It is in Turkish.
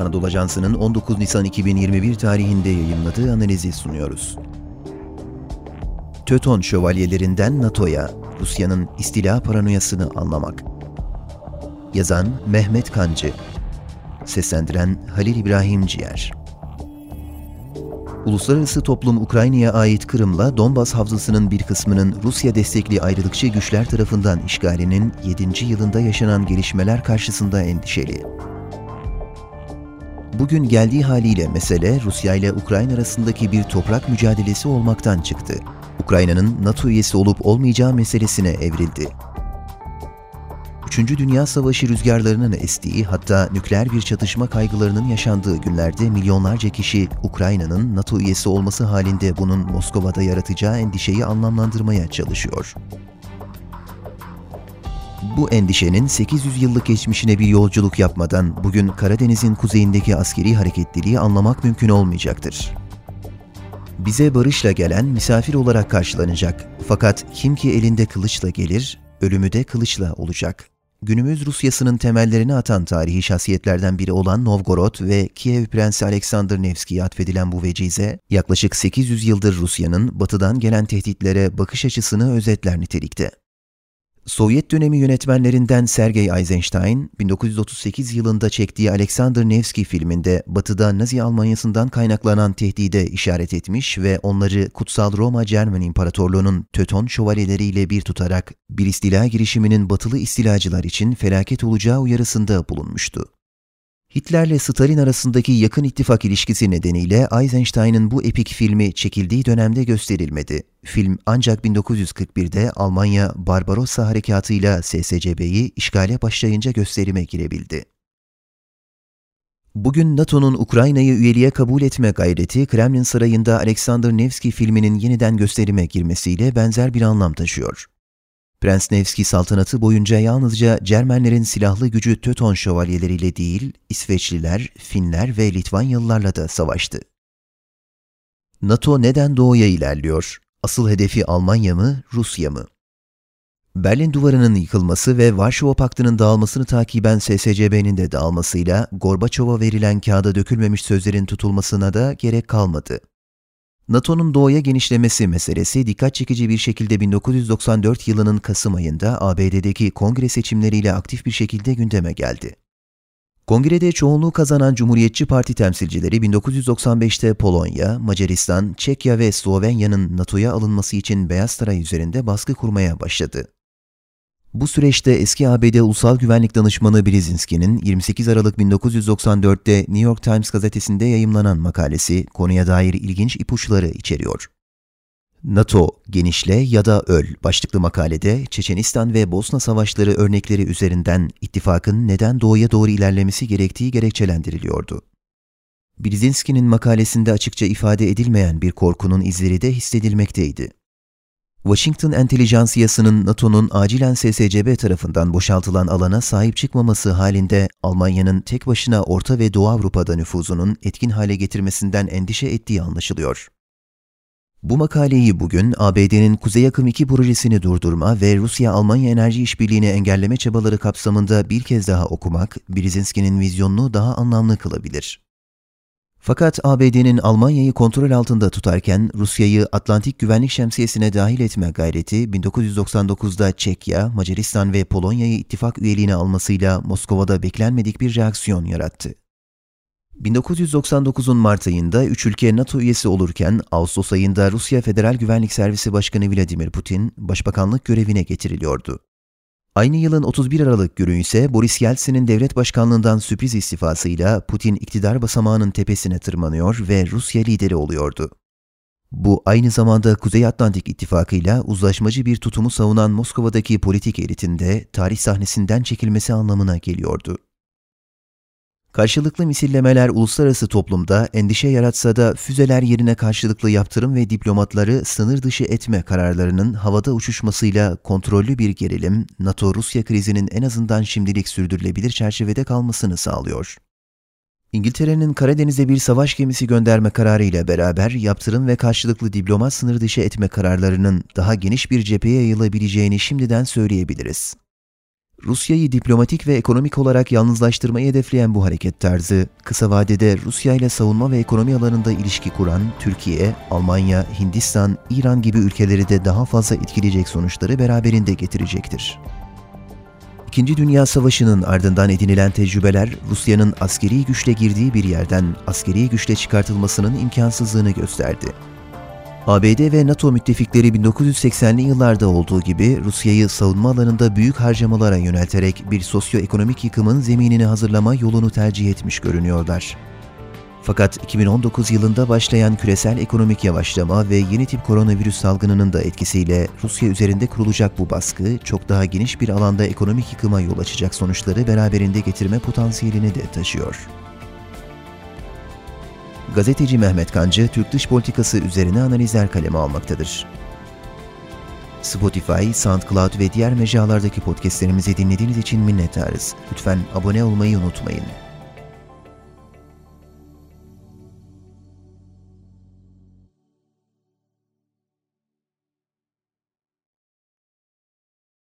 Anadolu Ajansı'nın 19 Nisan 2021 tarihinde yayınladığı analizi sunuyoruz. Töton şövalyelerinden NATO'ya Rusya'nın istila paranoyasını anlamak. Yazan Mehmet Kancı Seslendiren Halil İbrahim Ciğer Uluslararası toplum Ukrayna'ya ait Kırım'la Donbas Havzası'nın bir kısmının Rusya destekli ayrılıkçı güçler tarafından işgalinin 7. yılında yaşanan gelişmeler karşısında endişeli. Bugün geldiği haliyle mesele Rusya ile Ukrayna arasındaki bir toprak mücadelesi olmaktan çıktı. Ukrayna'nın NATO üyesi olup olmayacağı meselesine evrildi. Üçüncü Dünya Savaşı rüzgarlarının estiği hatta nükleer bir çatışma kaygılarının yaşandığı günlerde milyonlarca kişi Ukrayna'nın NATO üyesi olması halinde bunun Moskova'da yaratacağı endişeyi anlamlandırmaya çalışıyor. Bu endişenin 800 yıllık geçmişine bir yolculuk yapmadan bugün Karadeniz'in kuzeyindeki askeri hareketliliği anlamak mümkün olmayacaktır. Bize barışla gelen misafir olarak karşılanacak. Fakat kim ki elinde kılıçla gelir, ölümü de kılıçla olacak. Günümüz Rusyası'nın temellerini atan tarihi şahsiyetlerden biri olan Novgorod ve Kiev Prensi Alexander Nevski'ye atfedilen bu vecize, yaklaşık 800 yıldır Rusya'nın batıdan gelen tehditlere bakış açısını özetler nitelikte. Sovyet dönemi yönetmenlerinden Sergey Eisenstein, 1938 yılında çektiği Alexander Nevsky filminde Batı'da Nazi Almanyası'ndan kaynaklanan tehdide işaret etmiş ve onları Kutsal Roma Cermen İmparatorluğu'nun Töton şövalyeleriyle bir tutarak bir istila girişiminin batılı istilacılar için felaket olacağı uyarısında bulunmuştu. Hitler'le Stalin arasındaki yakın ittifak ilişkisi nedeniyle Eisenstein'ın bu epik filmi çekildiği dönemde gösterilmedi. Film ancak 1941'de Almanya Barbarossa harekatıyla SSCB'yi işgale başlayınca gösterime girebildi. Bugün NATO'nun Ukrayna'yı üyeliğe kabul etme gayreti Kremlin Sarayı'nda Alexander Nevsky filminin yeniden gösterime girmesiyle benzer bir anlam taşıyor. Prens Nevski saltanatı boyunca yalnızca Cermenlerin silahlı gücü Töton şövalyeleriyle değil, İsveçliler, Finler ve Litvanyalılarla da savaştı. NATO neden doğuya ilerliyor? Asıl hedefi Almanya mı, Rusya mı? Berlin Duvarı'nın yıkılması ve Varşova Paktı'nın dağılmasını takiben SSCB'nin de dağılmasıyla Gorbaçov'a verilen kağıda dökülmemiş sözlerin tutulmasına da gerek kalmadı. NATO'nun doğuya genişlemesi meselesi dikkat çekici bir şekilde 1994 yılının Kasım ayında ABD'deki kongre seçimleriyle aktif bir şekilde gündeme geldi. Kongrede çoğunluğu kazanan Cumhuriyetçi Parti temsilcileri 1995'te Polonya, Macaristan, Çekya ve Slovenya'nın NATO'ya alınması için Beyaz Saray üzerinde baskı kurmaya başladı. Bu süreçte eski ABD Ulusal Güvenlik Danışmanı Brzezinski'nin 28 Aralık 1994'te New York Times gazetesinde yayımlanan makalesi konuya dair ilginç ipuçları içeriyor. NATO, genişle ya da öl başlıklı makalede Çeçenistan ve Bosna savaşları örnekleri üzerinden ittifakın neden doğuya doğru ilerlemesi gerektiği gerekçelendiriliyordu. Brzezinski'nin makalesinde açıkça ifade edilmeyen bir korkunun izleri de hissedilmekteydi. Washington entelijansiyasının NATO'nun acilen SSCB tarafından boşaltılan alana sahip çıkmaması halinde Almanya'nın tek başına Orta ve Doğu Avrupa'da nüfuzunun etkin hale getirmesinden endişe ettiği anlaşılıyor. Bu makaleyi bugün ABD'nin Kuzey Akım 2 projesini durdurma ve Rusya-Almanya enerji işbirliğini engelleme çabaları kapsamında bir kez daha okumak, Brzezinski'nin vizyonunu daha anlamlı kılabilir. Fakat ABD'nin Almanya'yı kontrol altında tutarken Rusya'yı Atlantik Güvenlik Şemsiyesi'ne dahil etme gayreti 1999'da Çekya, Macaristan ve Polonya'yı ittifak üyeliğine almasıyla Moskova'da beklenmedik bir reaksiyon yarattı. 1999'un Mart ayında üç ülke NATO üyesi olurken Ağustos ayında Rusya Federal Güvenlik Servisi Başkanı Vladimir Putin başbakanlık görevine getiriliyordu. Aynı yılın 31 Aralık günü ise Boris Yeltsin'in devlet başkanlığından sürpriz istifasıyla Putin iktidar basamağının tepesine tırmanıyor ve Rusya lideri oluyordu. Bu aynı zamanda Kuzey Atlantik İttifakı'yla uzlaşmacı bir tutumu savunan Moskova'daki politik elitinde tarih sahnesinden çekilmesi anlamına geliyordu. Karşılıklı misillemeler uluslararası toplumda endişe yaratsa da füzeler yerine karşılıklı yaptırım ve diplomatları sınır dışı etme kararlarının havada uçuşmasıyla kontrollü bir gerilim, NATO-Rusya krizinin en azından şimdilik sürdürülebilir çerçevede kalmasını sağlıyor. İngiltere'nin Karadeniz'e bir savaş gemisi gönderme kararı ile beraber yaptırım ve karşılıklı diplomat sınır dışı etme kararlarının daha geniş bir cepheye yayılabileceğini şimdiden söyleyebiliriz. Rusya'yı diplomatik ve ekonomik olarak yalnızlaştırmayı hedefleyen bu hareket tarzı, kısa vadede Rusya ile savunma ve ekonomi alanında ilişki kuran Türkiye, Almanya, Hindistan, İran gibi ülkeleri de daha fazla etkileyecek sonuçları beraberinde getirecektir. İkinci Dünya Savaşı'nın ardından edinilen tecrübeler, Rusya'nın askeri güçle girdiği bir yerden askeri güçle çıkartılmasının imkansızlığını gösterdi. ABD ve NATO müttefikleri 1980'li yıllarda olduğu gibi Rusya'yı savunma alanında büyük harcamalara yönelterek bir sosyoekonomik yıkımın zeminini hazırlama yolunu tercih etmiş görünüyorlar. Fakat 2019 yılında başlayan küresel ekonomik yavaşlama ve yeni tip koronavirüs salgınının da etkisiyle Rusya üzerinde kurulacak bu baskı çok daha geniş bir alanda ekonomik yıkıma yol açacak sonuçları beraberinde getirme potansiyelini de taşıyor. Gazeteci Mehmet Kancı, Türk dış politikası üzerine analizler kaleme almaktadır. Spotify, SoundCloud ve diğer mecralardaki podcastlerimizi dinlediğiniz için minnettarız. Lütfen abone olmayı unutmayın.